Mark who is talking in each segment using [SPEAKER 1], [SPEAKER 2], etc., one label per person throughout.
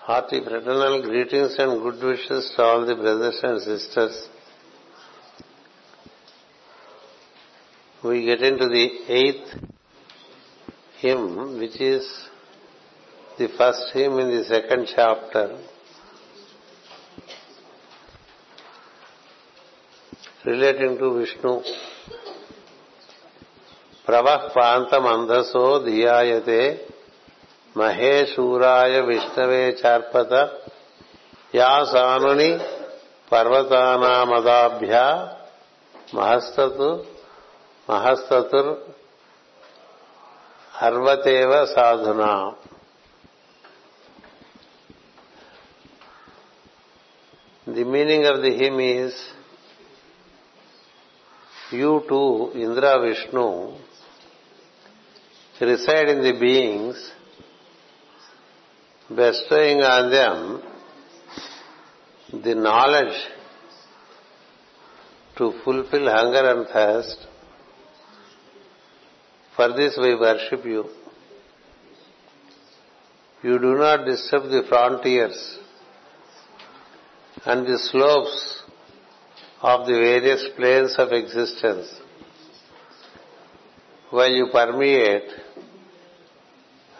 [SPEAKER 1] Hearty fraternal greetings and good wishes to all the brothers and sisters. We get into the eighth hymn, which is the first hymn in the second chapter. Relating to Vishnu. ప్రవః పాంతమందసో ధియాయతే మహేశూరాయ విష్ణవే చార్పత యాసానుని పర్వతానామదాభ్య మహస్తతు మహస్తతుర్ అర్వతేవ సాధునా. The meaning of the hymn is you to Indra Vishnu reside in the beings bestowing on them the knowledge to fulfill hunger and thirst. For this we worship you. You do not disturb the frontiers and the slopes of the various planes of existence while you permeate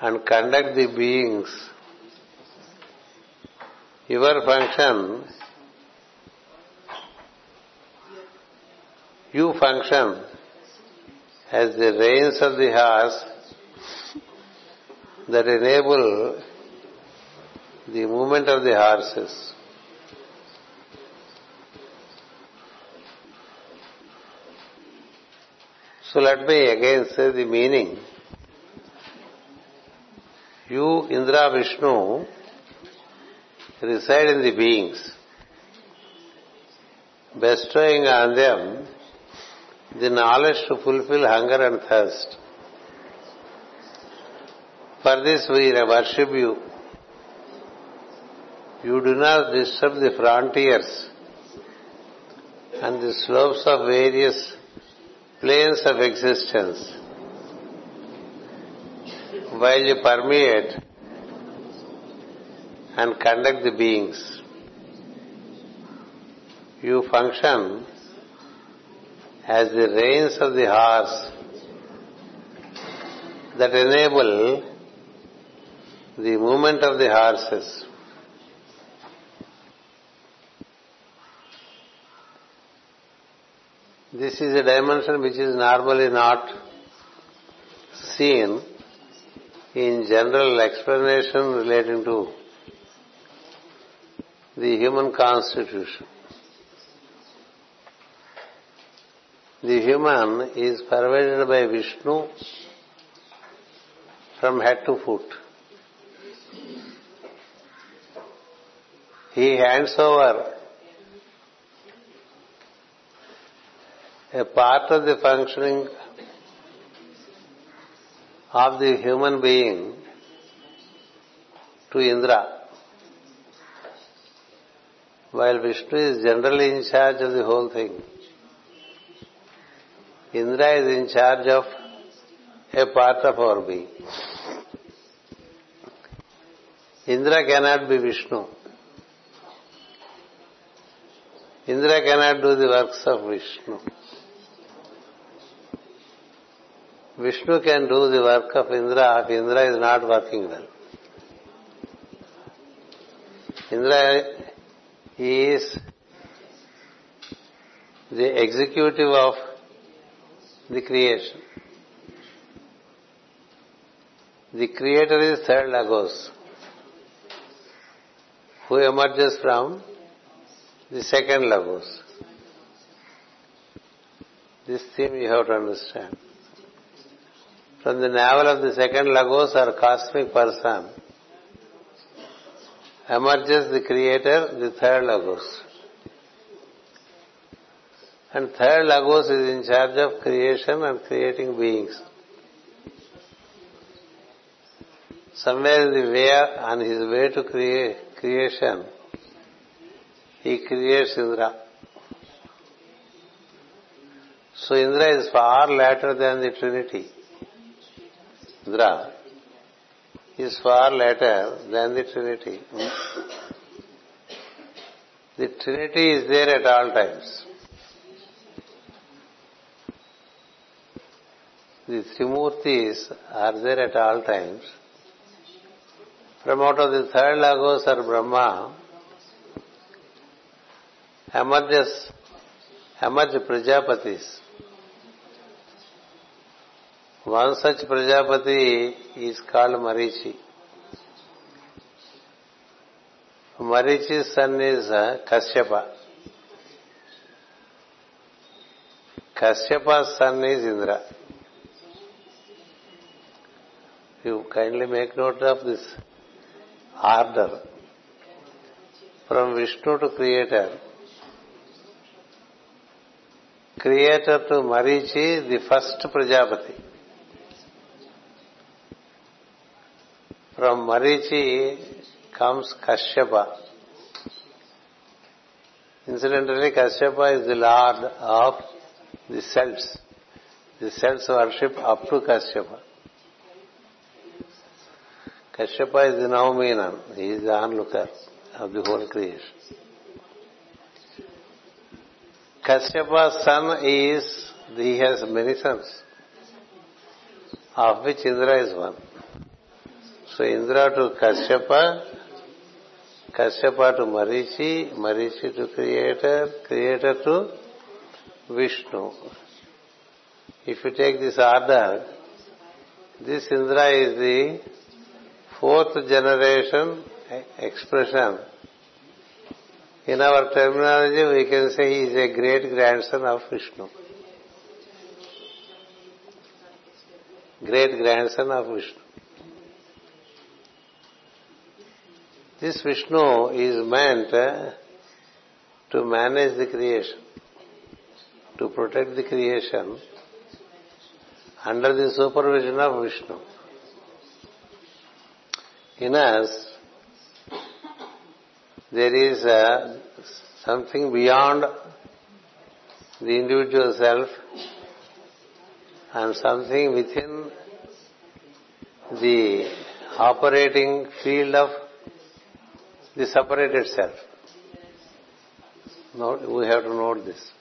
[SPEAKER 1] and conduct the beings. Your function, you function as the reins of the horse that enable the movement of the horses. So let me again say the meaning. You, Indra Vishnu, reside in the beings, bestowing on them the knowledge to fulfill hunger and thirst. For this we worship you. You do not disturb the frontiers and the slopes of various planes of existence while you permeate and conduct the beings. You function as the reins of the horse that enable the movement of the horses. This is a dimension which is normally not seen in general explanation relating to the human constitution. The human is pervaded by Vishnu from head to foot. He hands over a part of the functioning of the human being to Indra. While Vishnu is generally in charge of the whole thing. Indra is in charge of a part of our being. Indra cannot be Vishnu. Indra cannot do the works of Vishnu. Vishnu can do the work of Indra if Indra is not working well. Indra is the executive of the creation. The creator is third Logos, who emerges from the second Logos. This theme you have to understand. From the navel of the second Logos or cosmic person emerges the creator, the third Logos. And third Logos is in charge of creation and creating beings. Somewhere in the way, on his way to create, creation, he creates Indra. So Indra is far later than the Trinity. Indra is far later than the Trinity. The Trinity is there at all times. The Trimurtis are there at all times. From out of the third Logos or Brahma emerges, emerge Prajapatis. One such Prajapati is called Marichi. Marichi's son is uh, Kashyapa. Kashyapa's son is Indra. You kindly make note of this order. From Vishnu to Creator. Creator to Marichi, the first Prajapati. From Marichi comes Kashyapa. Incidentally, Kashyapa is the lord of the cells. The cells worship up to Kashyapa. Kashyapa is the Nauminan. He is the onlooker of the whole creation. Kashyapa's son is, he has many sons, of which Indra is one. So Indra to Kashyapa, Kashyapa to Marichi, Marichi to Creator, Creator to Vishnu. If you take this order, this Indra is the fourth generation expression. In our terminology, we can say he is a great grandson of Vishnu. Great grandson of Vishnu. This Vishnu is meant uh, to manage the creation, to protect the creation under the supervision of Vishnu. In us, there is uh, something beyond the individual self and something within the operating field of the separated self. We have to note this.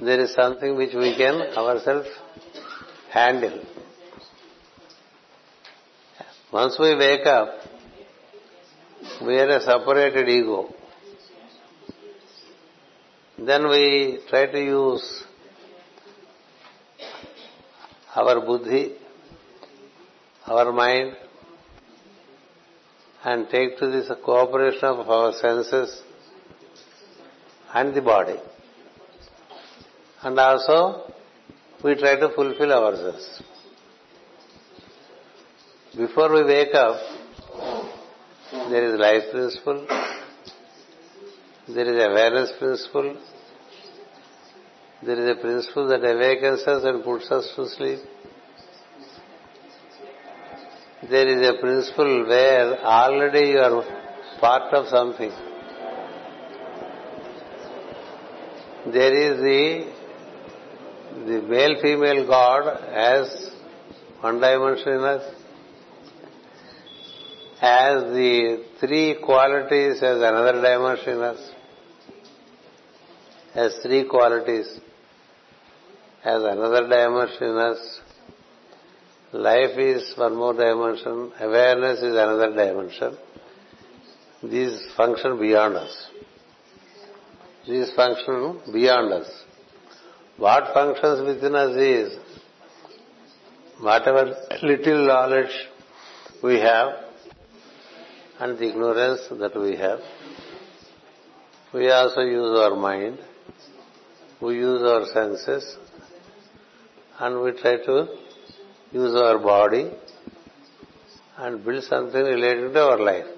[SPEAKER 1] There is something which we can ourselves handle. Once we wake up, we are a separated ego. Then we try to use our buddhi, our mind, and take to this cooperation of our senses and the body. And also, we try to fulfill ourselves. Before we wake up, there is life principle, there is awareness principle, there is a principle that awakens us and puts us to sleep. There is a principle where already you are part of something. There is the the male female God as one dimension as the three qualities as another dimension as three qualities as another dimension us, Life is one more dimension. Awareness is another dimension. These function beyond us. These function beyond us. What functions within us is whatever little knowledge we have and the ignorance that we have. We also use our mind. We use our senses and we try to use our body and build something related to our life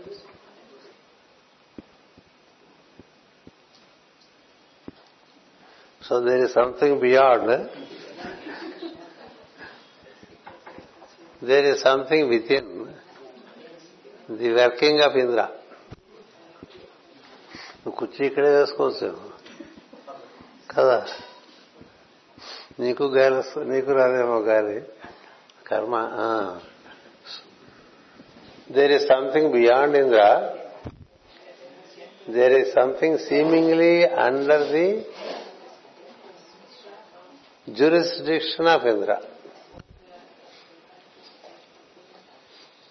[SPEAKER 1] so there is something beyond there is something within the working of Indra నువ్వు కుర్చీ ఇక్కడే వేసుకోవచ్చు. కదా? నీకు గాలి నీకు రాదేమో గాలి. కర్మ there is something beyond Indra. There is something seemingly under the jurisdiction of Indra.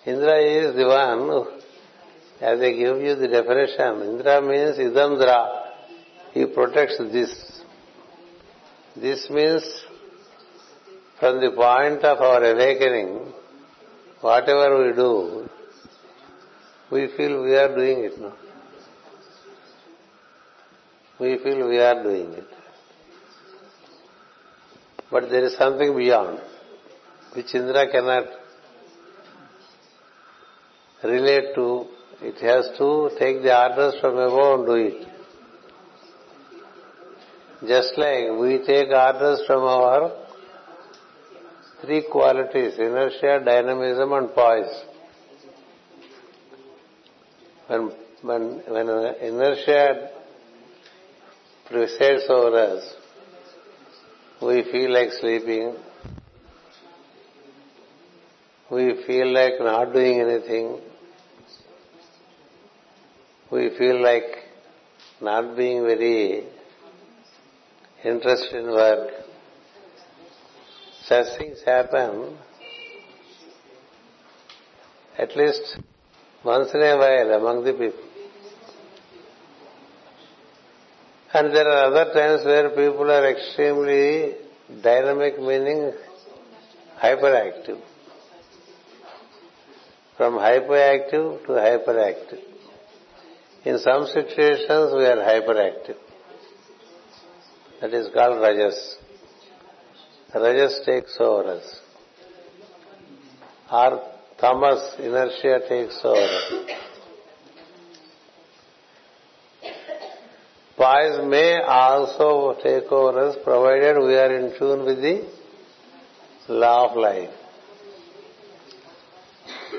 [SPEAKER 1] Indra is the one who, as I give you the definition, Indra means Idamdra. He protects this. This means from the point of our awakening, whatever we do, we feel we are doing it now. We feel we are doing it. But there is something beyond, which Indra cannot relate to. It has to take the orders from above and do it. Just like we take orders from our three qualities, inertia, dynamism and poise. When, inertia presides over us, we feel like sleeping, we feel like not doing anything, we feel like not being very interested in work. Such things happen at least once in a while among the people. And there are other times where people are extremely dynamic, meaning hyperactive. From hyperactive to hyperactive. In some situations we are hyperactive. That is called rajas. Rajas takes over us. Our tamas, inertia takes over. Poise may also take over us provided we are in tune with the law of life.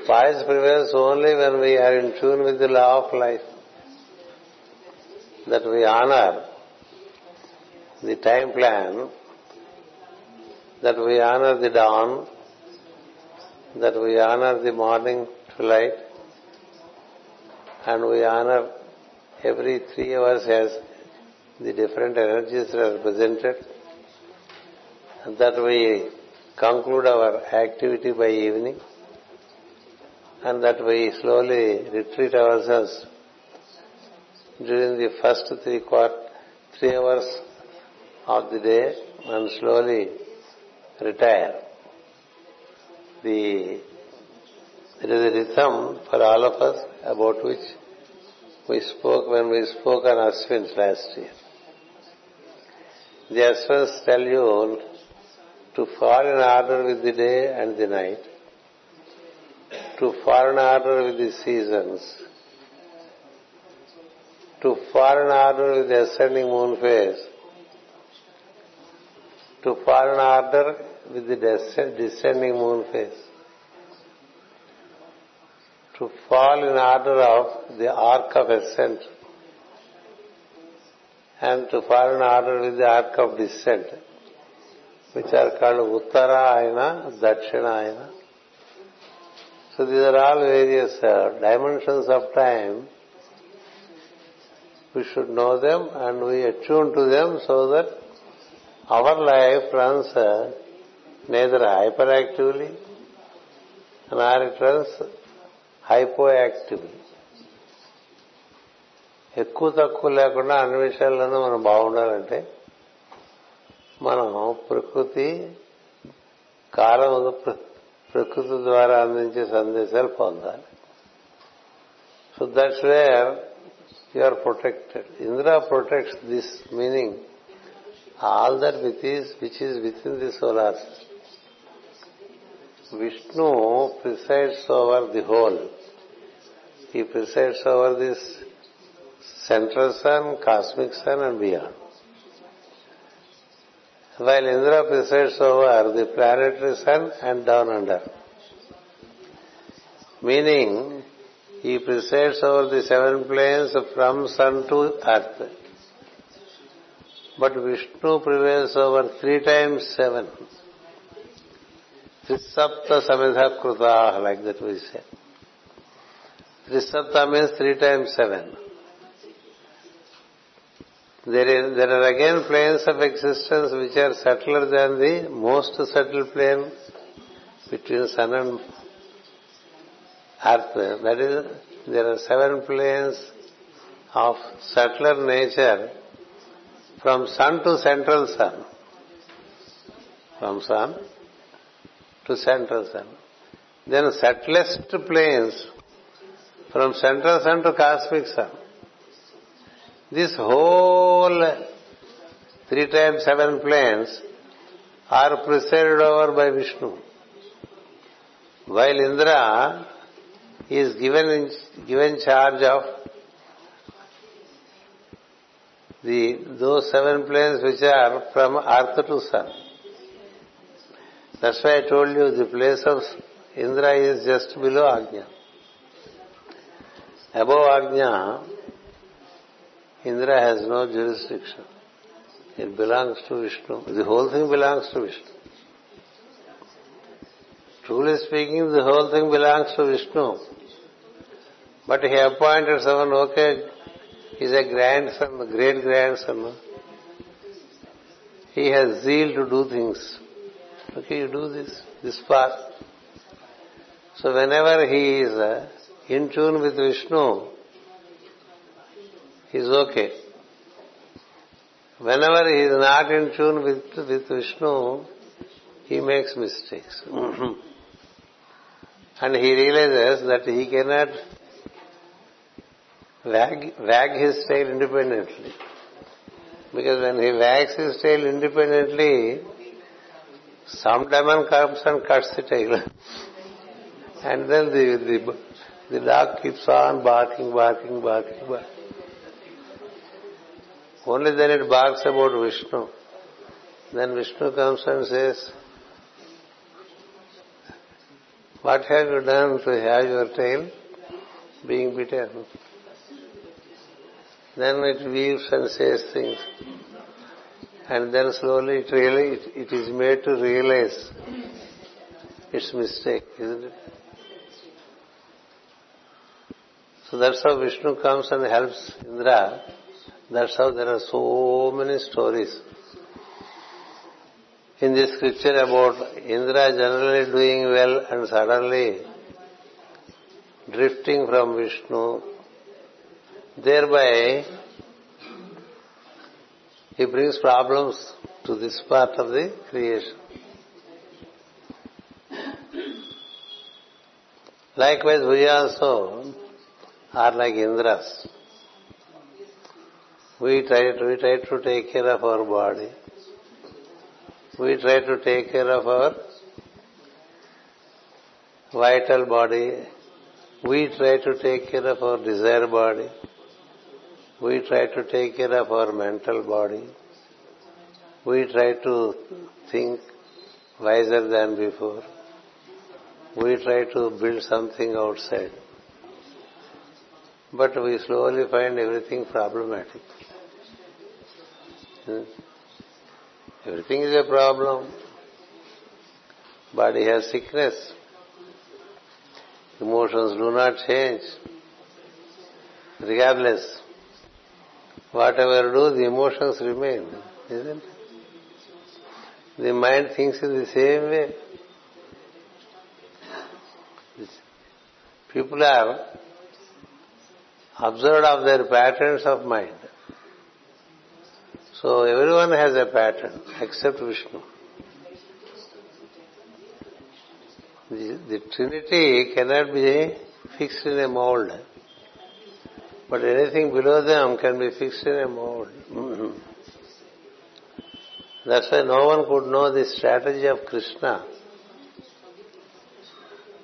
[SPEAKER 1] Poise prevails only when we are in tune with the law of life. That we honor the time plan, that we honor the dawn, that we honor the morning light, and we honor every three hours as the different energies are presented, and that we conclude our activity by evening, and that we slowly retreat ourselves during the first three quart- three hours of the day and slowly retire. The, there is a rhythm for all of us about which we spoke when we spoke on Ashwins last year. The Ashwins tell you to fall in order with the day and the night, to fall in order with the seasons, to fall in order with the ascending moon phase, to fall in order with the descending moon phase. To fall in order of the arc of ascent and to fall in order with the arc of descent, which are called Uttarayana, Dakshina. So these are all various uh, dimensions of time. We should know them and we attune to them so that our life runs neither hyperactively nor it runs hypoactively ఎక్కువ తక్కువ లేకుండా అన్ని విషయాల్లోనూ మనం బాగుండాలంటే మనం ప్రకృతి కాలం ప్రకృతి ద్వారా అందించే సందేశాలు పొందాలి. So that's where you are protected Indira protects this meaning all that which is, which is within the solar system. Vishnu presides over the whole. He presides over this central sun, cosmic sun and beyond. While Indra presides over the planetary sun and down under. Meaning, he presides over the seven planes from sun to earth. But Vishnu prevails over three times seven. Trisapta samidha kruta, like that we say. Trisapta means three times seven. There, is, there are again planes of existence which are subtler than the most subtle plane between sun and earth. That is, there are seven planes of subtler nature from sun to central sun. From sun to central sun. Then subtlest planes from central sun to cosmic sun. This whole three times seven planes are presided over by Vishnu. While Indra is given in, given charge of the those seven planes which are from earth to sun. That's why I told you the place of Indra is just below Agnya. Above Agnya, Indra has no jurisdiction. It belongs to Vishnu. The whole thing belongs to Vishnu. Truly speaking, the whole thing belongs to Vishnu. But he appointed someone, okay, he's a grandson, great grandson. He has zeal to do things. Okay, you do this, this part. So whenever he is uh, in tune with Vishnu, he is okay. Whenever he is not in tune with, with Vishnu, he makes mistakes. and he realizes that he cannot wag, wag his tail independently. Because when he wags his tail independently, some demon comes and cuts the tail. and then the, the the dog keeps on barking, barking, barking, barking. Only then it barks about Vishnu. Then Vishnu comes and says, What have you done to have your tail being bitten? Then it weeps and says things. And then slowly it really it, it is made to realize its mistake, isn't it? So that's how Vishnu comes and helps Indra. That's how there are so many stories in this scripture about Indra generally doing well and suddenly drifting from Vishnu. Thereby, he brings problems to this part of the creation. Likewise, we also are like Indras. We try, to, we try to take care of our body. We try to take care of our vital body. We try to take care of our desire body. We try to take care of our mental body. We try to think wiser than before. We try to build something outside but we slowly find everything problematic. Hmm? Everything is a problem. Body has sickness. Emotions do not change. Regardless, whatever do, the emotions remain, isn't it? The mind thinks in the same way. People are observed of their patterns of mind. So everyone has a pattern except Vishnu. The, the Trinity cannot be fixed in a mold. But anything below them can be fixed in a mold. Mm-hmm. That's why no one could know the strategy of Krishna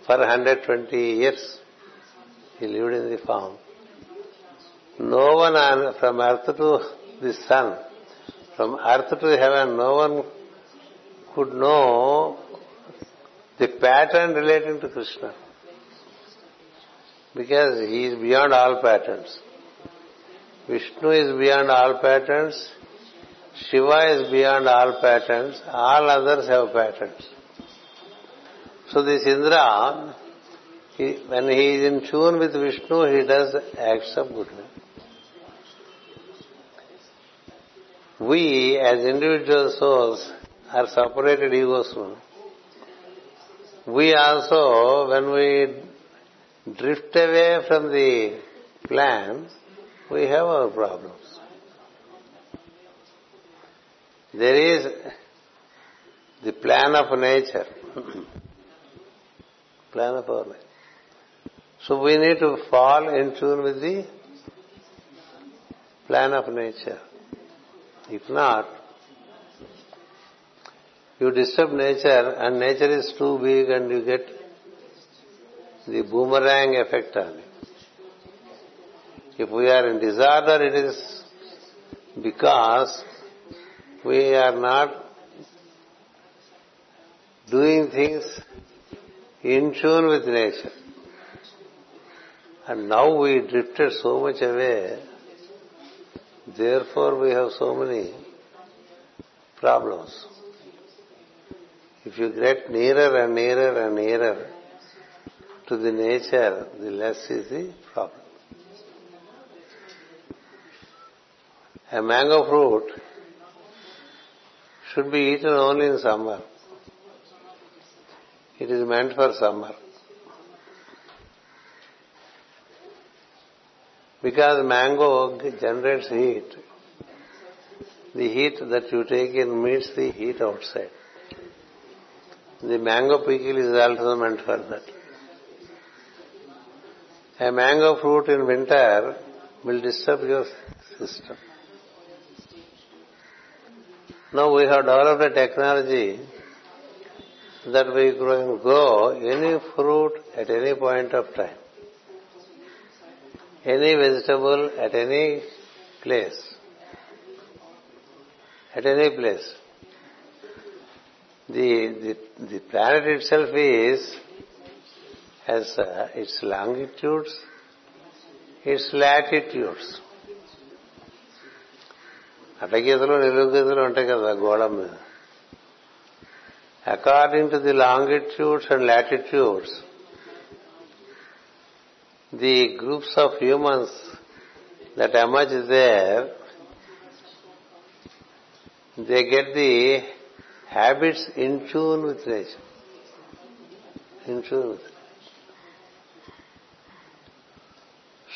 [SPEAKER 1] for 120 years. He lived in the farm. No one on, from earth to the sun, from earth to heaven, no one could know the pattern relating to Krishna. Because he is beyond all patterns. Vishnu is beyond all patterns. Shiva is beyond all patterns. All others have patterns. So this Indra He, when he is in tune with Vishnu, he does acts of goodness. We, as individual souls, are separated egos. We also, when we drift away from the plan, we have our problems. There is the plan of nature. plan of our life. So we need to fall in tune with the plan of nature. If not, you disturb nature and nature is too big and you get the boomerang effect on it. If we are in disorder, it is because we are not doing things in tune with nature. And now we drifted so much away, therefore we have so many problems. If you get nearer and nearer and nearer to the nature, the less is the problem. A mango fruit should be eaten only in summer. It is meant for summer. Because mango generates heat. The heat that you take in meets the heat outside. The mango pickle is also meant for that. A mango fruit in winter will disturb your system. Now we have developed a technology that we can grow any fruit at any point of time any vegetable at any place. At any place. The, the, the planet itself is, has uh, its longitudes, its latitudes. అడ్డగీతలు నిలుగీతలు ఉంటాయి కదా గోళం మీద according to the longitudes and latitudes the groups of humans that emerge there, they get the habits in tune with nature. In tune with it.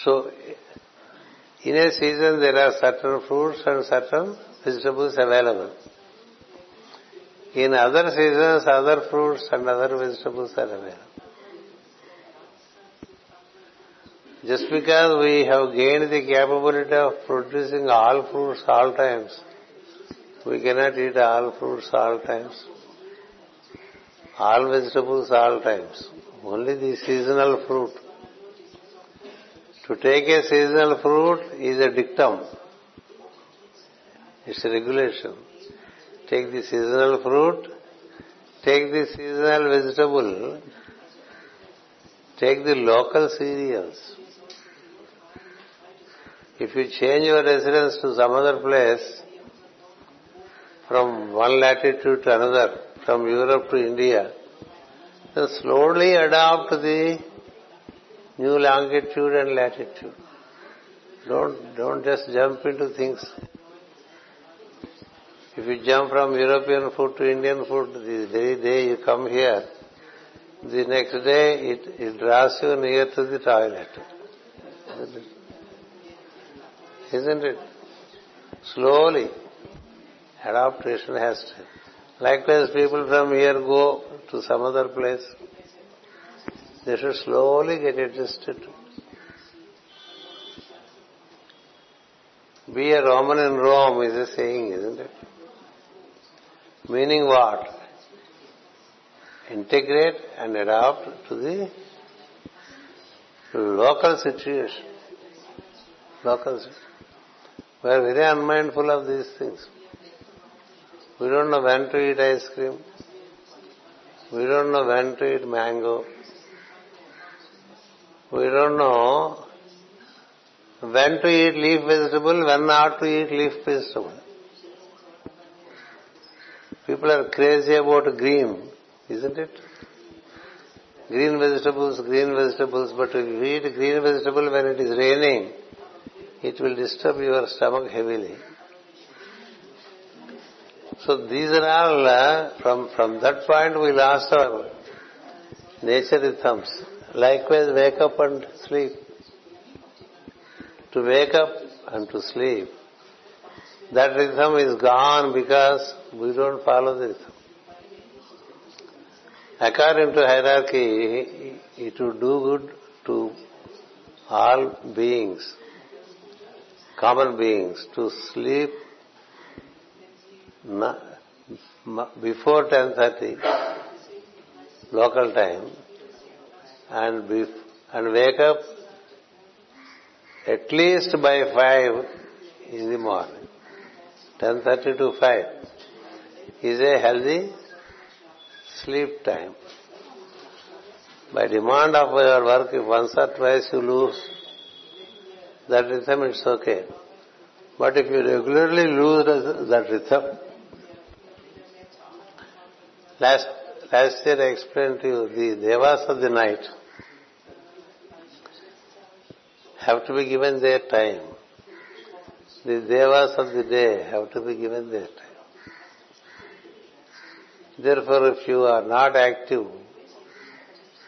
[SPEAKER 1] So, in a season there are certain fruits and certain vegetables available. In other seasons, other fruits and other vegetables are available. Just because we have gained the capability of producing all fruits all times, we cannot eat all fruits all times, all vegetables all times. Only the seasonal fruit. To take a seasonal fruit is a dictum. It's a regulation. Take the seasonal fruit, take the seasonal vegetable, take the local cereals. If you change your residence to some other place, from one latitude to another, from Europe to India, then slowly new longitude and latitude. Don't, don't just jump into things. If you jump from European food to Indian food, the very day you come here, the next day it, it draws you near to the toilet. Isn't it? Slowly, adaptation has to. Likewise, people from here go to some other place. They should slowly get adjusted. Be a Roman in Rome is a saying, isn't it? Meaning what? Integrate and adapt to the local situation. Local situation. We are very unmindful of these things. We don't know when to eat ice cream. We don't know when to eat mango. We don't know when to eat leaf vegetable, when not to eat leaf vegetable. People are crazy about green, isn't it? green vegetables, green vegetables, but if you eat green vegetable when it is raining, it will disturb your stomach heavily. So these are all, uh, from, from that point we lost our nature rhythms. Likewise, wake up and sleep. To wake up and to sleep. That rhythm is gone because we don't follow the rhythm. According to hierarchy, it would do good to all beings, common beings, to sleep before 10.30 local time and, be, and wake up at least by 5 in the morning. 10.30 to 5 is a healthy sleep time. By demand of your work, if once or twice you lose that rhythm, it's okay. But if you regularly lose that rhythm, Last, last year I explained to you the devas of the night have to be given their time. The devas of the day have to be given their time. Therefore, if you are not active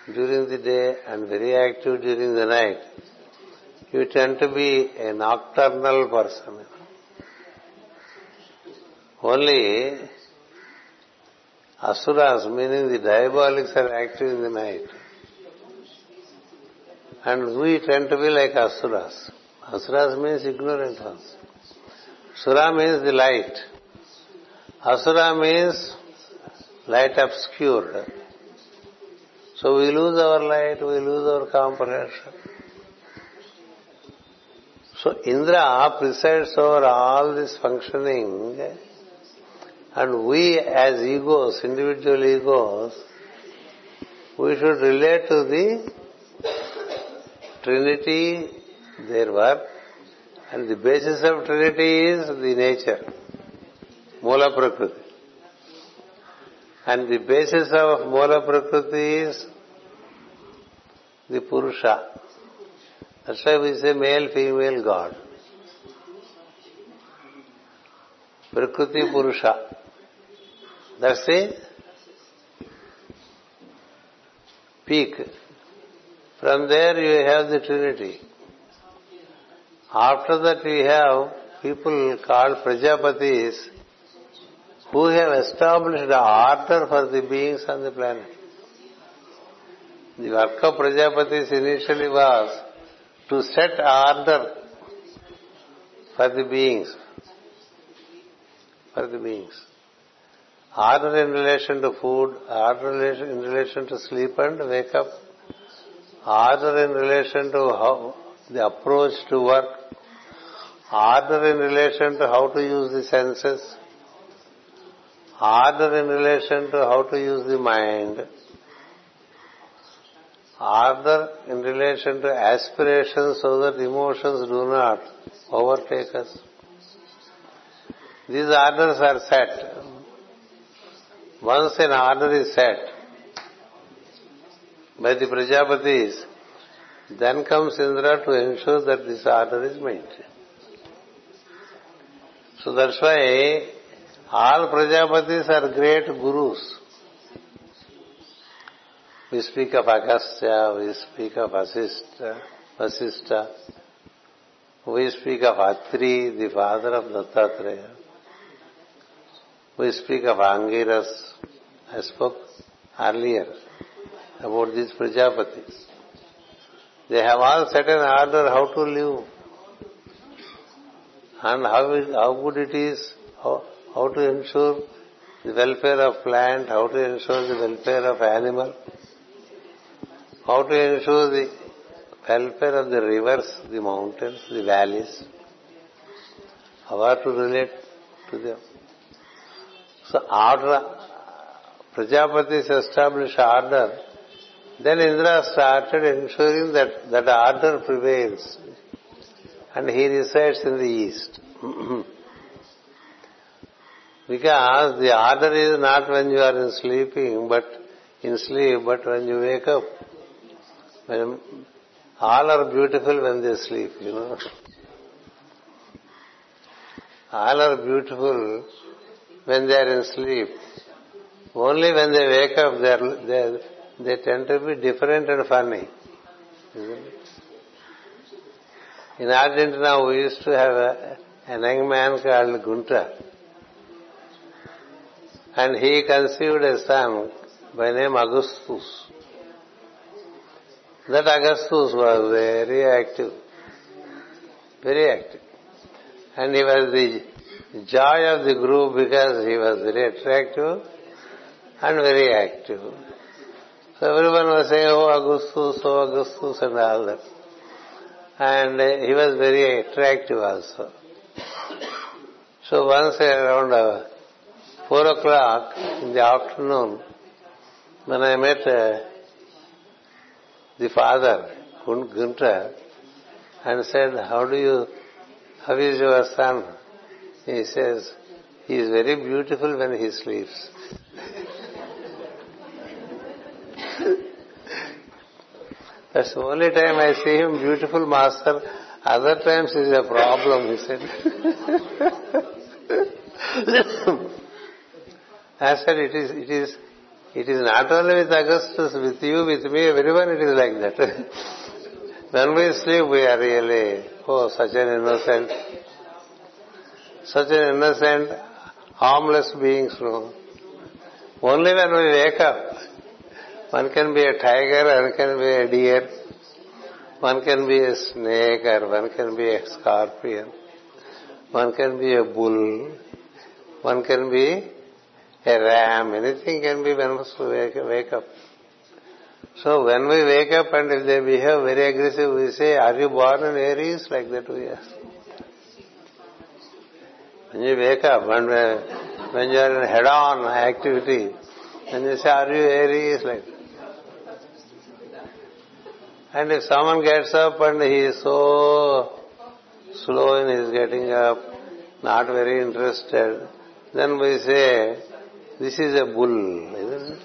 [SPEAKER 1] during the day and very active during the night, you tend to be a nocturnal person. Only Asuras, meaning the diabolics are active in the night. And we tend to be like Asuras. Asuras means ignorant ones. Sura means the light. Asura means light obscured. So we lose our light, we lose our comprehension. So Indra presides over all this functioning and we as egos, individual egos, we should relate to the Trinity, their work, and the basis of Trinity is the nature, Mula Prakriti. And the basis of Mula Prakriti is the Purusha. That's why we say male, female, God. Prakriti Purusha. That's the peak. From there you have the Trinity. After that we have people called Prajapatis who have established the order for the beings on the planet. The work of Prajapatis initially was to set order for the beings. For the beings. Order in relation to food, order in relation to sleep and wake up, order in relation to how the approach to work, order in relation to how to use the senses, order in relation to how to use the mind, order in relation to aspirations so that emotions do not overtake us. These orders are set. Once an order is set by the Prajapatis, then comes Indra to ensure that this order is maintained. So that's why all Prajapatis are great gurus. We speak of Agastya, we speak of Vasista, Vasista, we speak of Atri, the father of Dattatreya. We speak of Angiras. I spoke earlier about these Prajapatis. They have all set an order how to live and how, good it is, how, how to ensure the welfare of plant, how to ensure the welfare of animal, how to ensure the welfare of the rivers, the mountains, the valleys, how to relate to them. So order, Prajapatis established order. Then Indra started ensuring that that order prevails. And he resides in the east. because the order is not when you are in sleeping, but in sleep, but when you wake up, when all are beautiful when they sleep, you know. All are beautiful when they are in sleep. Only when they wake up, they, are, they, they tend to be different and funny. In Argentina, we used to have an young man called Gunter. And he conceived a son by name Augustus. That Augustus was very active. Very active. And he was the joy of the group because he was very attractive and very active. So everyone was saying, oh Augustus, oh Augustus and all that. And he was very attractive also. So once around uh, four o'clock in the afternoon, when I met uh, the father, Gunter, and said, how do you, how is your son? He says, he is very beautiful when he sleeps. That's the only time I see him beautiful master. Other times is a problem, he said. I said it is it is it is not only with Augustus, with you, with me, everyone it is like that. when we sleep we are really oh such an innocent such an innocent, harmless beings, no. Only when we wake up one can be a tiger, one can be a deer, one can be a snake, or one can be a scorpion, one can be a bull, one can be a ram, anything can be when we wake up. So when we wake up and if they behave very aggressive, we say, are you born in Aries? Like that we ask. When you wake up, when, when you are in head-on activity, then you say, are you Aries? Like and if someone gets up and he is so slow in his getting up, not very interested, then we say, this is a bull, isn't it?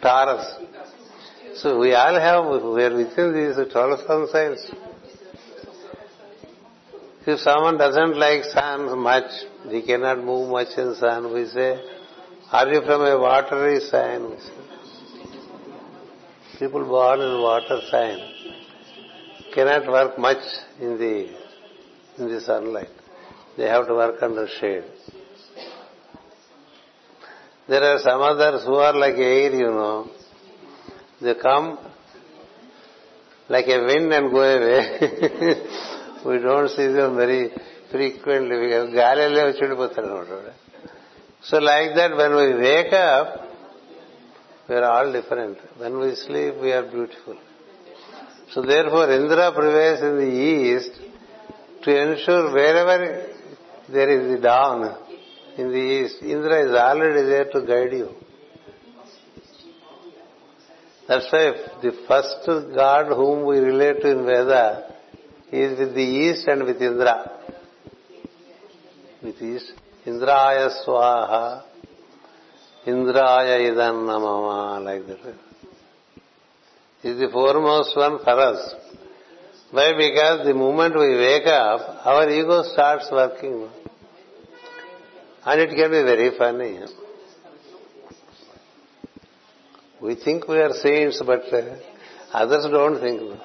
[SPEAKER 1] Taurus. So we all have, we are within these 12 sun signs. If someone doesn't like sun much, he cannot move much in sun, we say, are you from a watery sign? people born in water sign cannot work much in the in the sunlight. They have to work under shade. There are some others who are like air, you know. They come like a wind and go away. we don't see them very frequently because గాలిలో వచ్చి వెళ్ళిపోతారు అనమాట so like that when we wake up we are all different. When we sleep, we are beautiful. So therefore, Indra prevails in the east to ensure wherever there is the dawn in the east, Indra is already there to guide you. That's why the first god whom we relate to in Veda is with the east and with Indra. With east. Indraya Swaha Indraya idannamama, like that. Is the foremost one for us. Why? Because the moment we wake up, our ego starts working. And it can be very funny. We think we are saints, but uh, others don't think.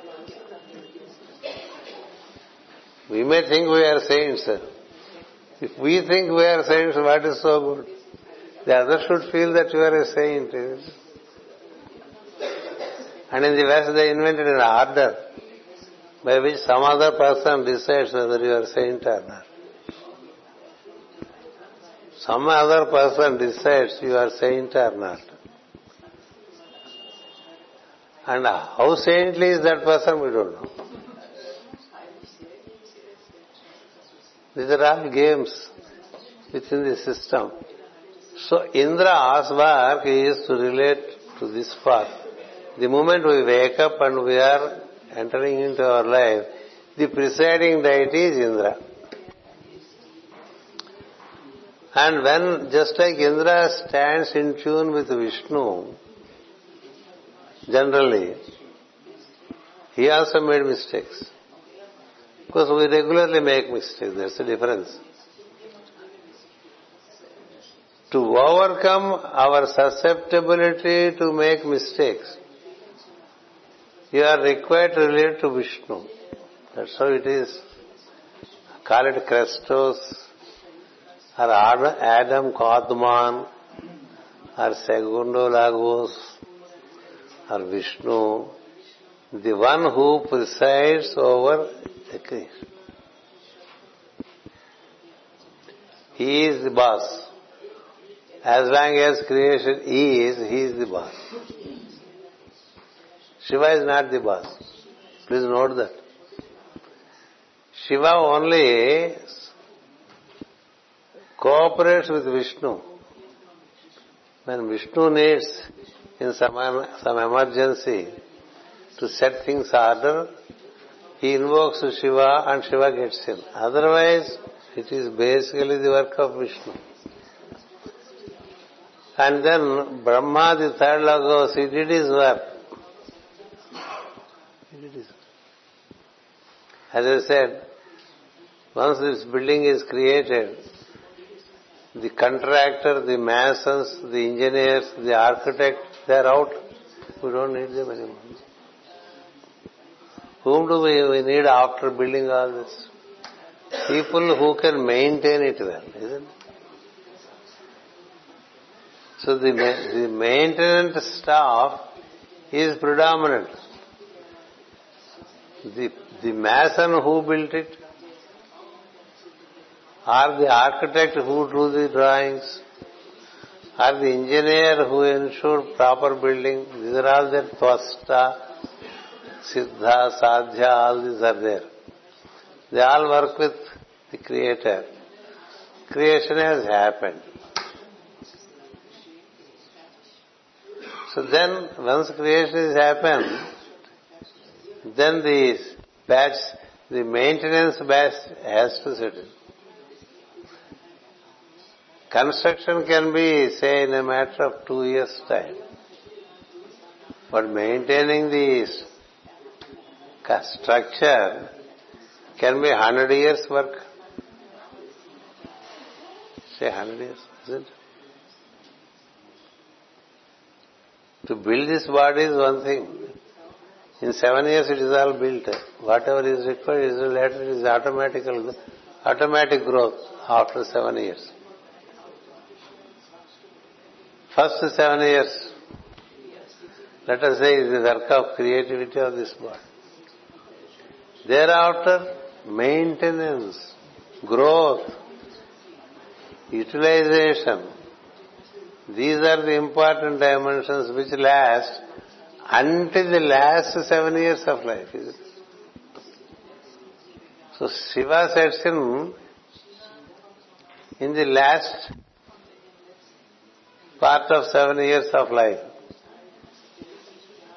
[SPEAKER 1] We may think we are saints. If we think we are saints, what is so good? The other should feel that you are a saint. Eh? And in the West they invented an order by which some other person decides whether you are saint or not. Some other person decides you are saint or not. And how saintly is that person, we don't know. These are all games within the system. So Indra's work is to relate to this path. The moment we wake up and we are entering into our life, the presiding deity is Indra. And when, just like Indra stands in tune with Vishnu, generally, he also made mistakes. Because we regularly make mistakes, that's the difference. To overcome our susceptibility to make mistakes, you are required to relate to Vishnu. That's how it is. Call it Christos, or Adam Kadmon, or second logos, or Vishnu, the one who presides over the creation. He is the As long as creation is, he is the boss. Shiva is not the boss. Please note that. Shiva only cooperates with Vishnu. When Vishnu needs in some, some emergency to set things order, he invokes Shiva and Shiva gets in. Otherwise, it is basically the work of Vishnu. And then Brahma, the third logos, he did his work. He did his work. As I said, once this building is created, the contractor, the masons, the engineers, the architect, they are out. We don't need them anymore. Whom do we, we need after building all this? People who can maintain it well, isn't it? So the, the maintenance staff is predominant. The, the mason who built it, or the architect who drew the drawings, or the engineer who ensured proper building, these are all their Tvasta, siddha, sadhya, all these are there. They all work with the creator. Creation has happened. So then, once creation has happened, then the batch, the maintenance batch has to set in. Construction can be, say, in a matter of two years' time. But maintaining the structure can be hundred years work. Say hundred years, isn't it? To build this body is one thing. In seven years it is all built. Whatever is required is later it is automatical, automatic growth after seven years. First seven years, let us say, is the work of creativity of this body. Thereafter, maintenance, growth, utilization, these are the important dimensions which last until the last seven years of life. Is it? So Shiva sets in in the last part of seven years of life.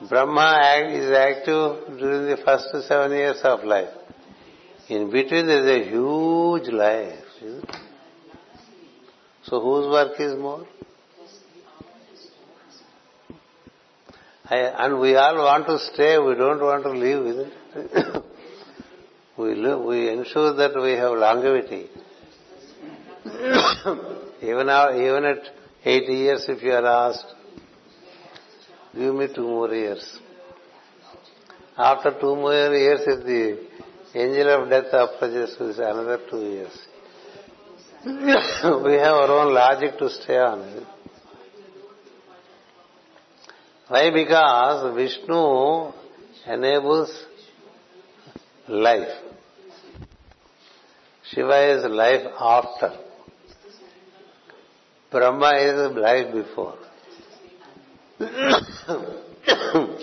[SPEAKER 1] Brahma is active during the first seven years of life. In between there is a huge life. So whose work is more? I, and we all want to stay, we don't want to leave, isn't it? we, live, we ensure that we have longevity. even, now, even at 80 years, if you are asked, give me two more years. After two more years, if the angel of death approaches, with another two years. we have our Why? Because Vishnu enables life. Shiva is life after. Brahma is life before.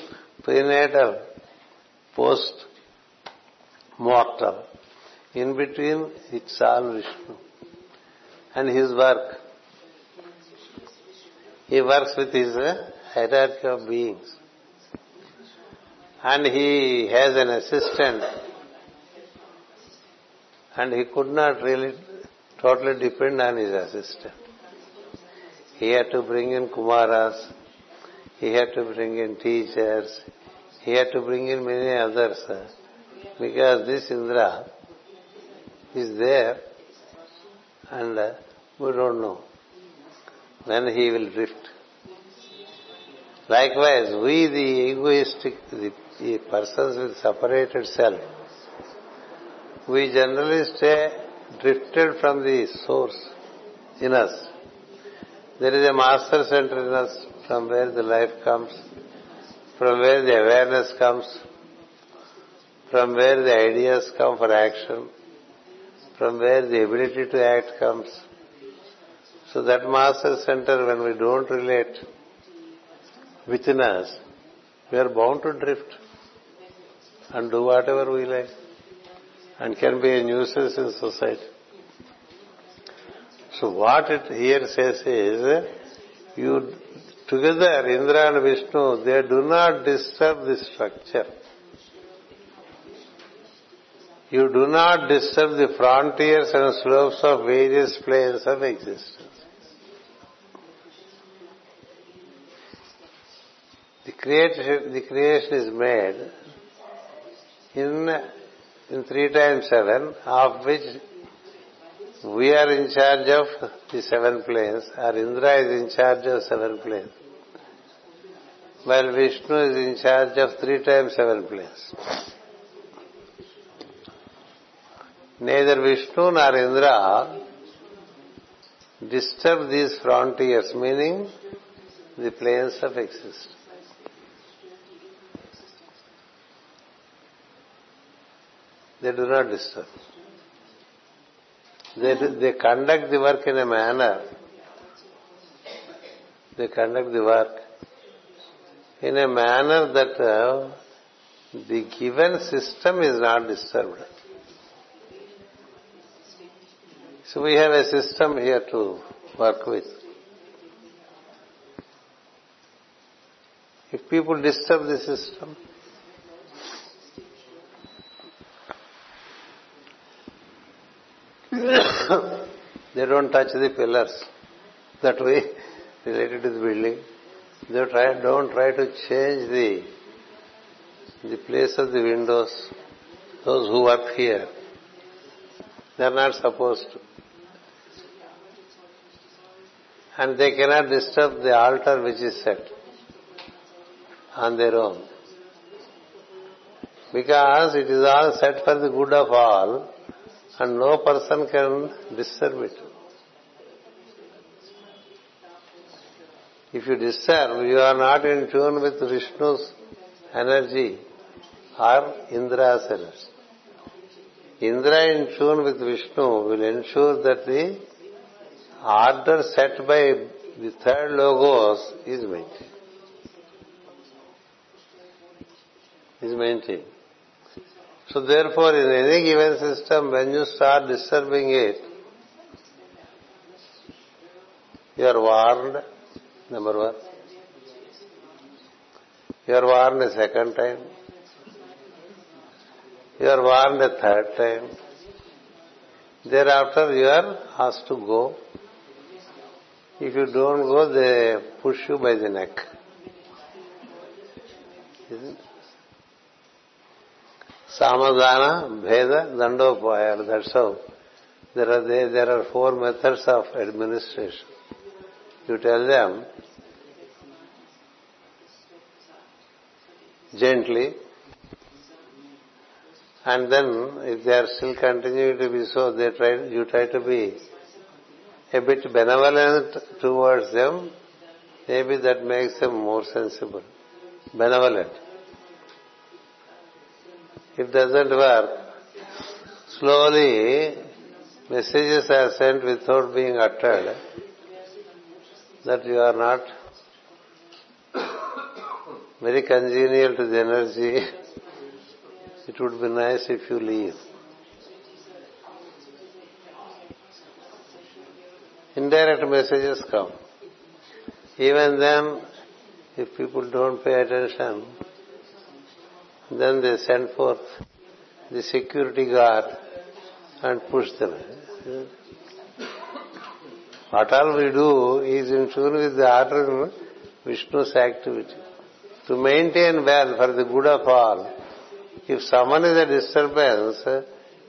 [SPEAKER 1] Prenatal, post mortal. In between, it's all Vishnu. And his work. He works with his uh, hierarchy of beings. And he has an assistant. And he could not really totally depend on his assistant. He had to bring in Kumaras. he had to bring in teachers, he had to bring in many others. Because this Indra is there and uh, we don't know when he will drift. Likewise, we the egoistic, persons with separated self, we generally stay drifted from the source in us. There is a master center in us from where the life comes, from where the awareness comes, from where the ideas come for action, from where the ability to act comes. So that master center, when we don't relate within us, we are bound to drift and do whatever we like and can be a nuisance in society. So what it here says is, you together, Indra and Vishnu, they do not disturb the structure. You do not disturb the frontiers and slopes of various planes of existence. The creation, is made in in three times seven, of which we are in charge of the seven planes, or Indra is in charge of seven planes, while Vishnu is in charge of three times seven planes. Neither Vishnu nor Indra disturb these frontiers, meaning the planes of existence. They do not disturb. They, they conduct the work in a manner, they conduct the work in a manner that uh, the given system is not disturbed. So we have a system here to work with. If people disturb the system, they don't touch the pillars that way related to the building. They try, don't try to change the the place of the windows. Those who work here, they are not supposed to. And they cannot disturb the altar which is set on their own. Because it is all set for the good of all, and no person can disturb it. If you disturb, you are not in tune with Vishnu's energy or Indra's energy. Indra in tune with Vishnu will ensure that the order set by the third logos is maintained. Is maintained. So therefore, in any given system, when you start disturbing it, you are warned, number one. You are warned a second time. You are warned a third time. Thereafter, you are asked to go. If you don't go, they push you by the neck. Samadhana, bheda, dandopoyal. That's how. There are there are four methods of administration. You tell them gently, and then if they are still continuing to be so, they try. You try to be a bit benevolent towards them. Maybe that makes them more sensible. Benevolent. If doesn't work, slowly messages are sent without being uttered that you are not very congenial to the energy. It would be nice if you leave. Indirect messages come. Even then, if people don't pay attention, then they send forth the security guard and push them. What all we do is in tune with the order Vishnu's activity. To maintain well for the good of all, if someone is a disturbance,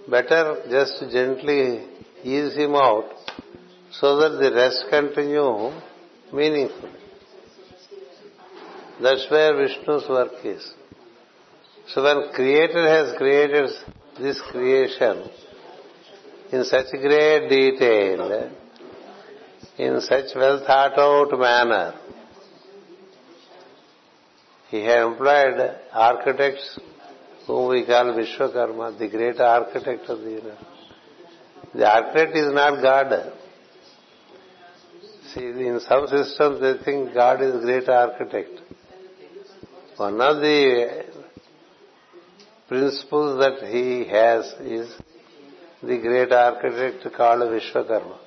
[SPEAKER 1] better just gently ease him out so that the rest continue meaningfully. That's where Vishnu's work is. So when Creator has created this creation in such great detail, in such well thought out manner, he had employed architects whom we call Vishwakarma, the great architect of the universe. The architect is not God. See, in some systems they think God is great architect. One of the principles that he has is the great architect called Vishwakarma.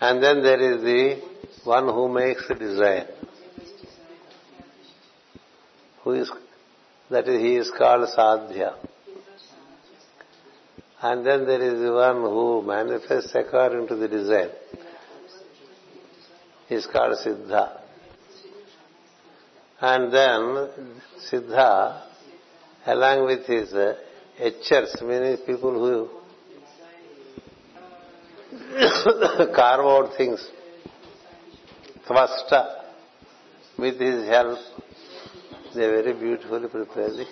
[SPEAKER 1] And then there is the one who makes the design. Who is that is, he is called Sadhya. And then there is the one who manifests according to the design. He is called Siddha. And then Siddha, along with his uh, etchers, meaning people who carve out things, Tvasta, with his help, they very beautifully prepare the.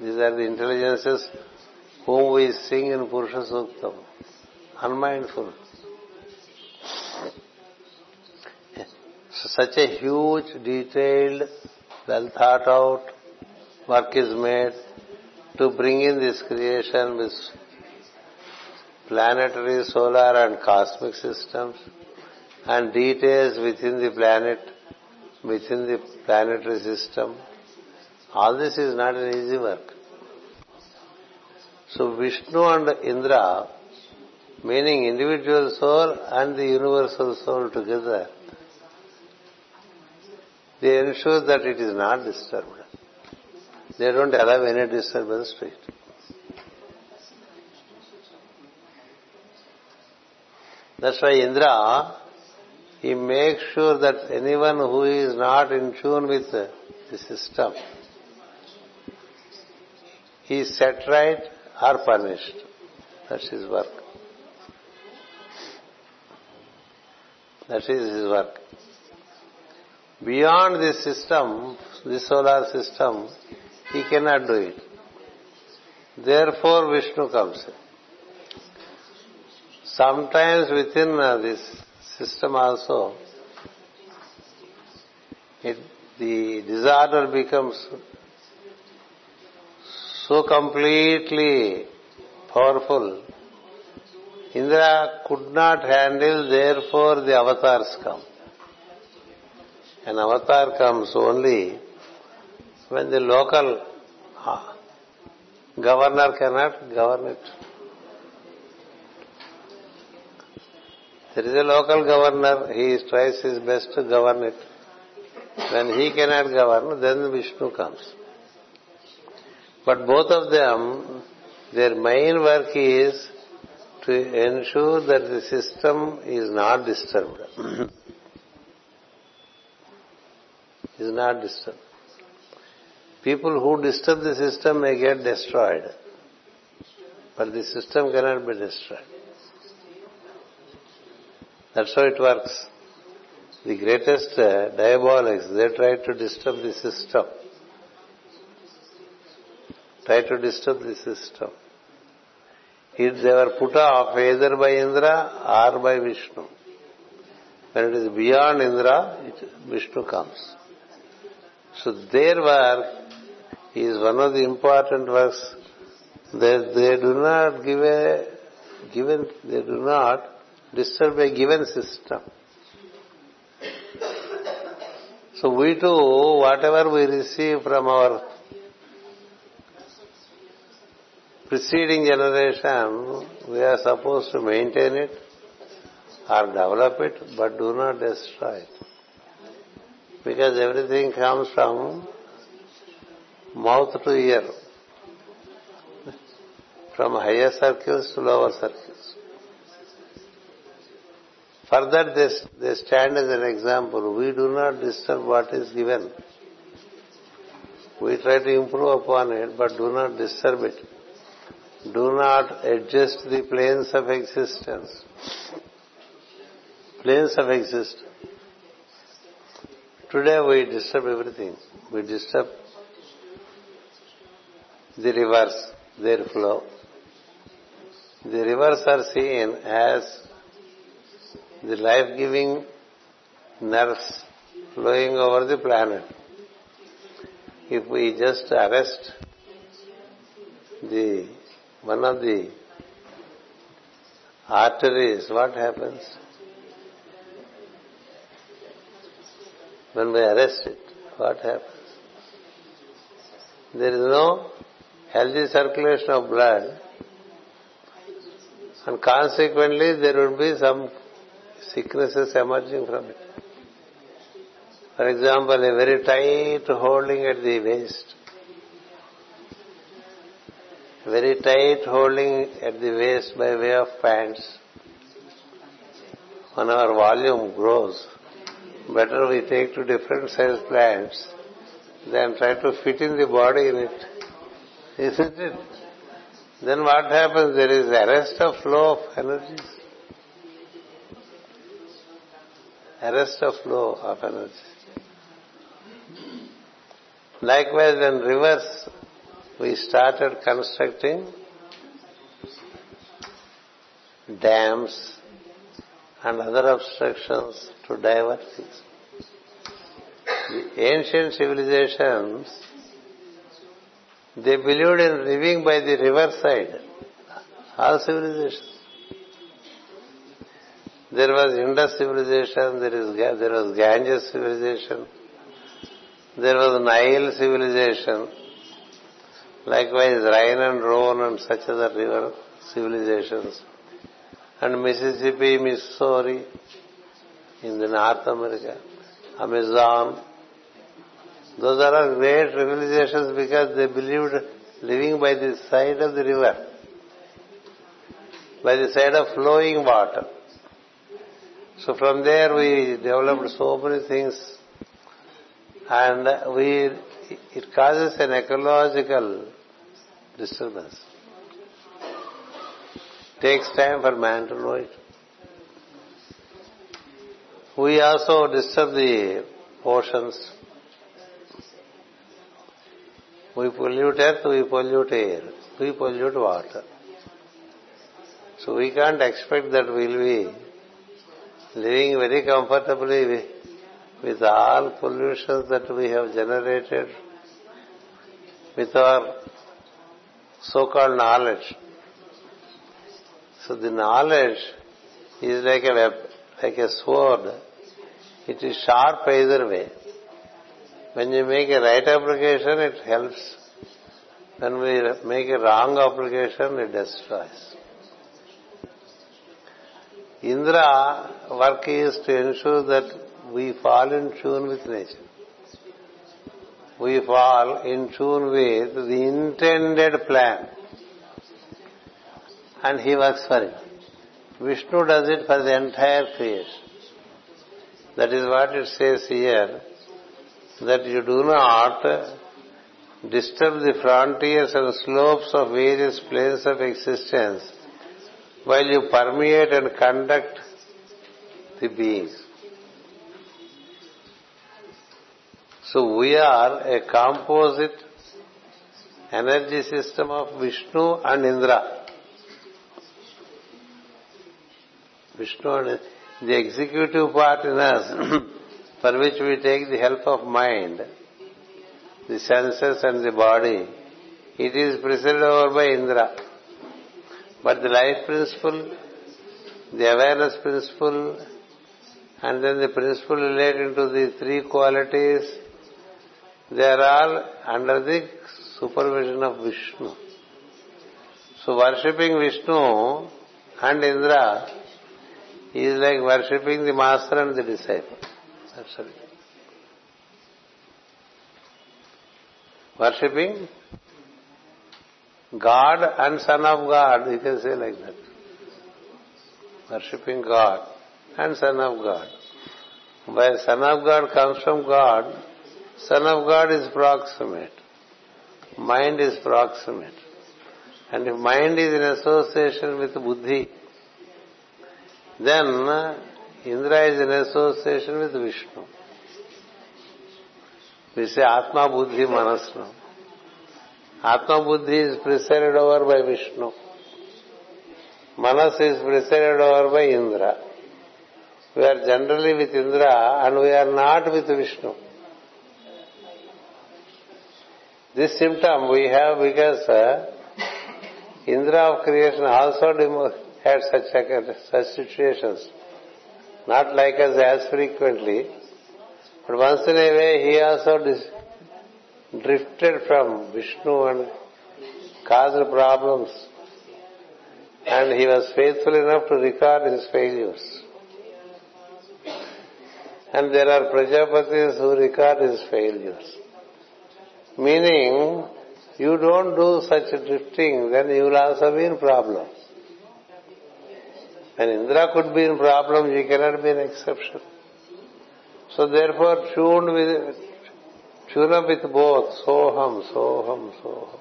[SPEAKER 1] These are the intelligences whom we sing in Purusha Suktam. Unmindful. Such a huge, detailed, well thought out work is made to bring in this creation with planetary, solar and cosmic systems and details within the planet, within the planetary system. All this is not an easy work. So Vishnu and Indra, meaning individual soul and the universal soul together, they ensure that it is not disturbed. They don't allow any disturbance to it. That's why Indra, he makes sure that anyone who is not in tune with the system, he is set right or punished. That's his work. That is his work. Beyond this system, this solar system, he cannot do it. Therefore Vishnu comes in. Sometimes within uh, this system also, it, the disorder becomes so completely powerful. Indra could not handle, therefore the avatars come. An avatar comes only when the local uh, governor cannot govern it. There is a local governor, he tries his best to govern it. When he cannot govern, then Vishnu comes. But both of them, their main work is to ensure that the system is not disturbed. is not disturbed. People who disturb the system may get destroyed, but the system cannot be destroyed. That's how it works. The greatest uh, diabolics, they try to disturb the system. Try to disturb the system. If they were put off either by Indra or by Vishnu. When it is beyond Indra, it, Vishnu comes. So their work is one of the important works that they do not give a given, they do not disturb a given system. So we too, whatever we receive from our preceding generation, we are supposed to maintain it or develop it, but do not destroy it because everything comes from mouth to ear, from higher circles to lower circles. For that they, they stand as an example. We do not disturb what is given. We try to improve upon it, but do not disturb it. Do not adjust the planes of existence. Planes of existence. Today we disturb everything. We disturb the rivers, their flow. The rivers are seen as the life-giving nerves flowing over the planet. If we just arrest the one of the arteries, what happens? When we arrest it, what happens? There is no healthy circulation of blood and consequently there would be some sicknesses emerging from it. For example, a very tight holding at the waist. Very tight holding at the waist by way of pants. When our volume grows, better we take to different size plants than try to fit in the body in it. Isn't it? Then what happens? There is arrest of flow of energies. Arrest of flow of energy. Likewise, in rivers, we started constructing dams and other obstructions to divert things. The ancient civilizations, they believed in living by the riverside. All civilizations. There was Indus civilization, there is there was Ganges civilization, there was Nile civilization, likewise Rhine and Rhone and such other river civilizations, and Mississippi, Missouri in the North America, Amazon. Those are all great civilizations because they believed living by the side of the river, by the side of flowing water. So from there we developed so many things and we it causes an ecological disturbance. Takes time for man to know it. We also disturb the oceans. We pollute earth, we pollute air, we pollute water. So we can't expect that we'll be living very comfortably with all pollutions that we have generated with our so-called knowledge. So the knowledge is like a like a sword. It is sharp either way. When you make a right application, it helps. When we make a wrong application, it destroys. Indra work is to ensure that we fall in tune with nature. We fall in tune with the intended plan. And he works for it. Vishnu does it for the entire creation. That is what it says here, that you do not disturb the frontiers and slopes of various planes of existence while you permeate and conduct the beings. So we are a composite energy system of Vishnu and Indra. Vishnu the executive part in us, for which we take the help of mind, the senses and the body, it is presided over by Indra. But the life principle, the awareness principle, and then the principle relating to the three qualities, they are all under the supervision of Vishnu. So worshipping Vishnu and Indra is like worshipping the master and the disciple. That's it. Worshipping God and Son of God, you can say like that. Worshipping God and Son of God. By Son of God comes from God, Son of God is proximate. Mind is proximate. And if mind is in association with buddhi, then Indra is in association with Vishnu. We say Atma Buddhi Manasna. Atma Buddhi is presided over by Vishnu. Manas is presided over by Indra. We are generally with Indra and we are not with Vishnu. This symptom had such, such situations. Not like us as frequently, but once in a way he also drifted from Vishnu and caused problems. And he was faithful enough to record his failures. And there are Prajapatis who record his failures. Meaning, you don't do such drifting, then you will also be in problems. When Indra could be in problems, he cannot be an exception. So therefore, tuned with, tune up with both, soham, soham, soham.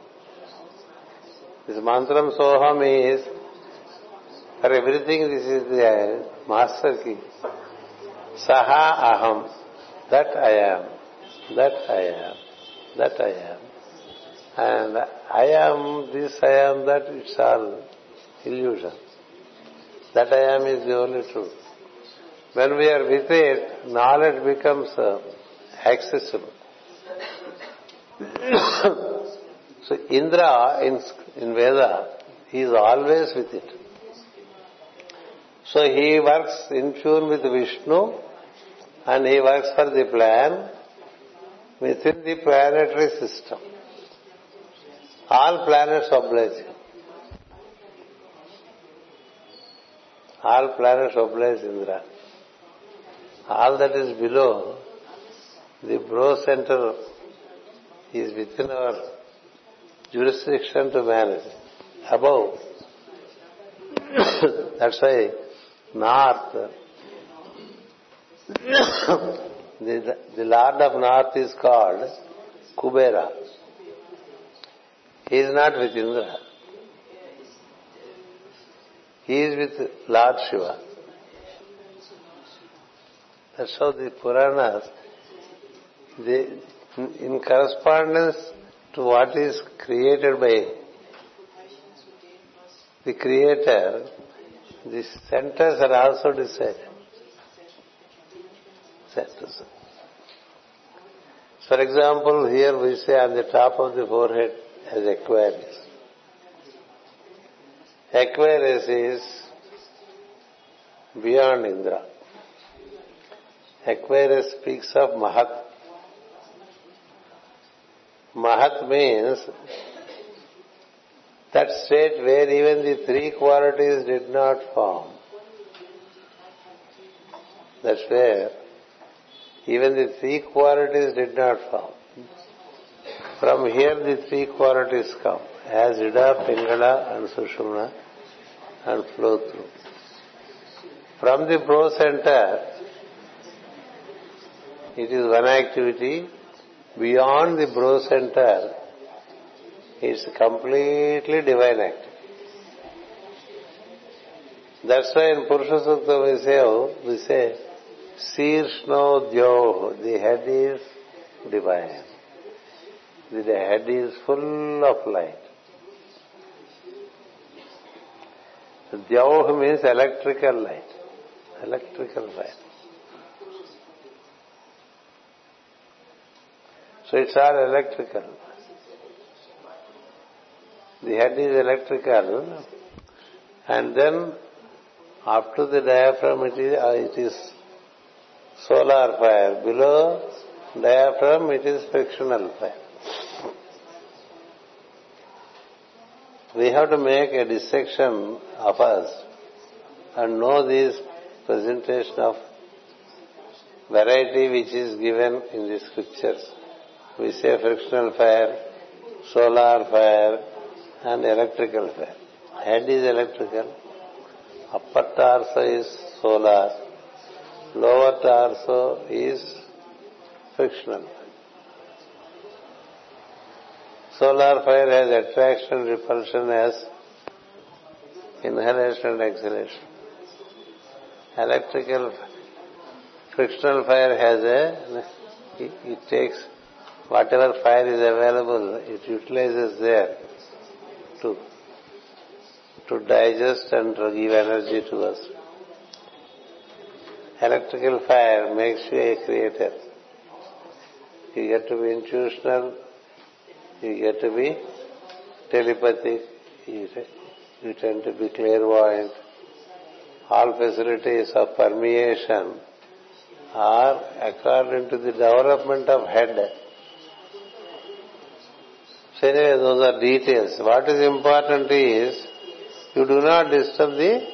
[SPEAKER 1] This mantram soham is, for everything this is the master key. Saha aham, that I am, that I am, that I am. And I am this, I am that, it's all illusion. That I am is the only truth. When we are with it, knowledge becomes uh, accessible. so Indra in, in Veda, he is always with it. So he works in tune with Vishnu and he works for the plan within the planetary system. All planets oblige him. All planets oblige Indra. All that is below, the brow center is within our jurisdiction to manage. Above, that's why north, the, the lord of north is called Kubera. He is not with Indra. He is with Lord Shiva. That's how the Puranas, they, in correspondence to what is created by the Creator, the centers are also decided. Centers. For example, here we say on the top of the forehead as Aquarius. Is beyond Indra. Aquarius speaks of Mahat. Mahat means that state where even the three qualities did not form. That's where even the three qualities did not form. From here the three qualities come as Ida, Pingala and Sushumna and flow through. From the brow center, it is one activity. Beyond the brow center, it's completely divine act. That's why in Purusha Sukta we say, oh, we say, Sirshno Dyoh, the head is divine. The head is full Dyoh means electrical light. Electrical light. So it's all electrical. The head is electrical and then to the diaphragm it is, uh, it is solar fire. Below diaphragm it is frictional fire. We have to make a dissection of us and know this presentation of variety which is given in the scriptures. We say frictional fire, solar fire, and electrical fire. Head is electrical, upper torso is solar, lower torso is frictional. Solar fire has attraction, repulsion as inhalation and exhalation. Electrical frictional fire has a, it, takes whatever fire is available, it utilizes there to, to digest and to give energy to us. Electrical fire makes you a creator. You get to be intuitional, you get to be telepathic, you, tend to be clairvoyant. All facilities of permeation are according to the development of head. So anyway, those are details. What is important is you do not disturb the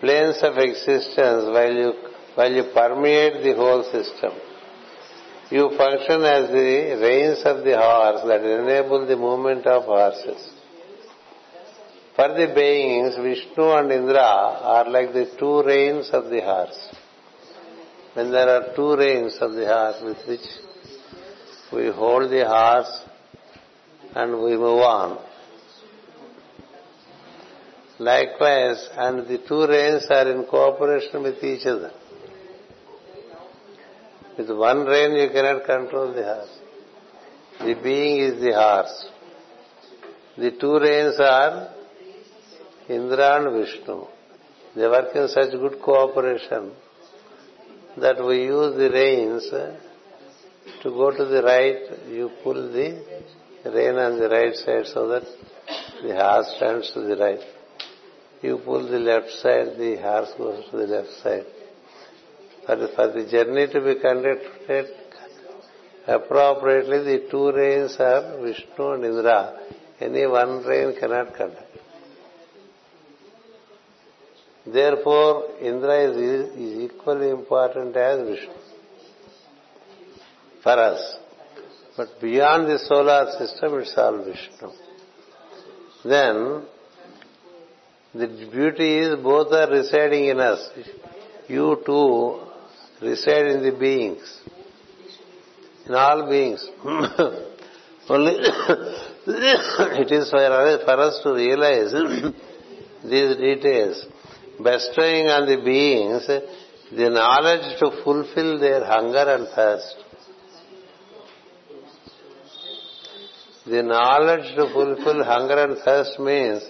[SPEAKER 1] planes of existence while you while you permeate the whole system. You function as the reins of the horse that enable the movement of horses. For the beings, Vishnu and Indra are like the two reins of the horse. When there are two reins of the horse with which we hold the horse and we move on. Likewise, and the two reins are in cooperation with each other. With one rein you cannot control the horse. The being is the horse. The two reins are Indra and Vishnu. They work in such good cooperation that we use the reins to go to the right, you pull the rein on the right side so that the horse stands to the right. You pull the left side, the horse goes to the left side. The, for the journey to be conducted appropriately, the two reins are Vishnu and Indra. Any one rein cannot conduct. Therefore, Indra is, is equally important as Vishnu for us. But beyond the solar system, it's all Vishnu. Then, the beauty is both are residing in us. You too reside in the beings. In all beings. Only it is for us to realize these details bestowing on the beings the knowledge to fulfill their hunger and thirst. The knowledge to fulfill hunger and thirst means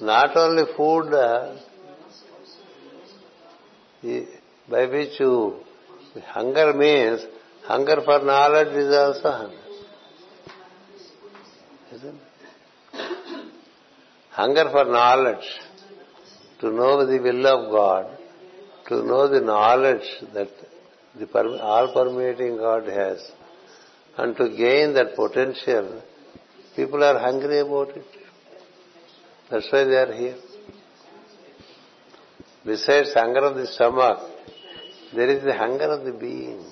[SPEAKER 1] not only food uh, by which you hunger means hunger for knowledge is also hunger. Hunger for knowledge to know the will of God, to know the knowledge that the all permeating God has, and to gain that potential, people are hungry about it. That's why they are here. Besides hunger of the stomach, there is the hunger of the being.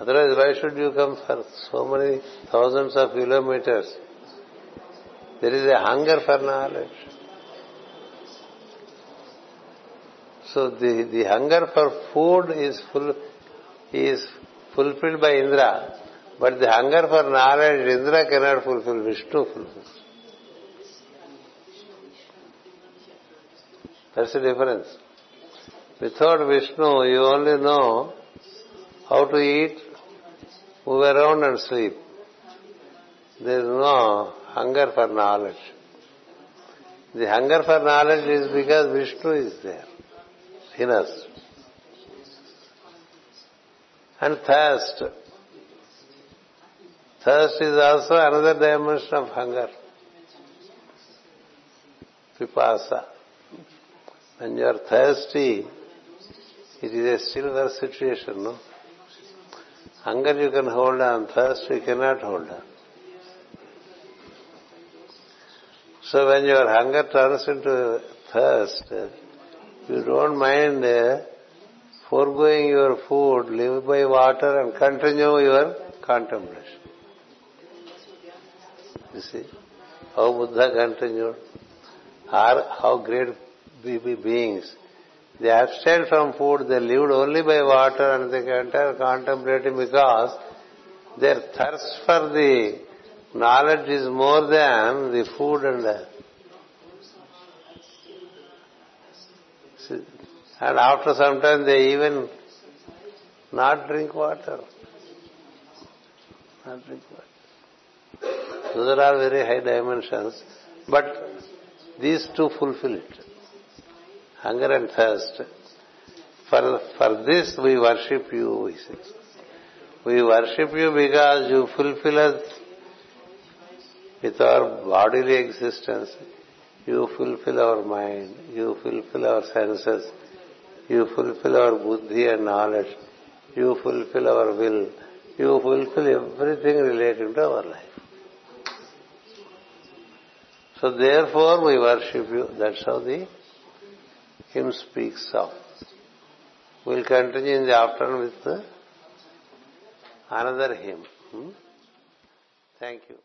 [SPEAKER 1] Otherwise, why should you come for so many thousands of kilometers there is a hunger for knowledge. So the, the hunger for food is full, is fulfilled by Indra, but the hunger for knowledge Indra cannot fulfill, Vishnu fulfills. That's the difference. Without Vishnu, you only know how to eat, move around and sleep. There is no hunger for knowledge. The hunger for knowledge is because Vishnu is there in us. And thirst. Thirst is also another dimension of When you are thirsty, it is a silver situation, no? Hunger you can hold on, thirst you cannot hold on. So when your hunger turns into thirst, you don't mind uh, foregoing your food, live by water and continue your contemplation. You see how Buddha continued. how great beings. They abstain from food, they lived only by water and they are contemplating because their thirst for the knowledge is more than the food and the and after some time they even not drink water. Not drink water. Those are very high dimensions, but these two fulfill it. Hunger and thirst. For, for this we worship you, he says. We worship you because you fulfill us with our bodily existence. You fulfill our mind. You fulfill our senses. You fulfill our buddhi and knowledge. You fulfill our will. You fulfill everything related to our life. So therefore we worship you. That's how the hymn speaks of. We'll continue in the afternoon with another hymn. Hmm? Thank you.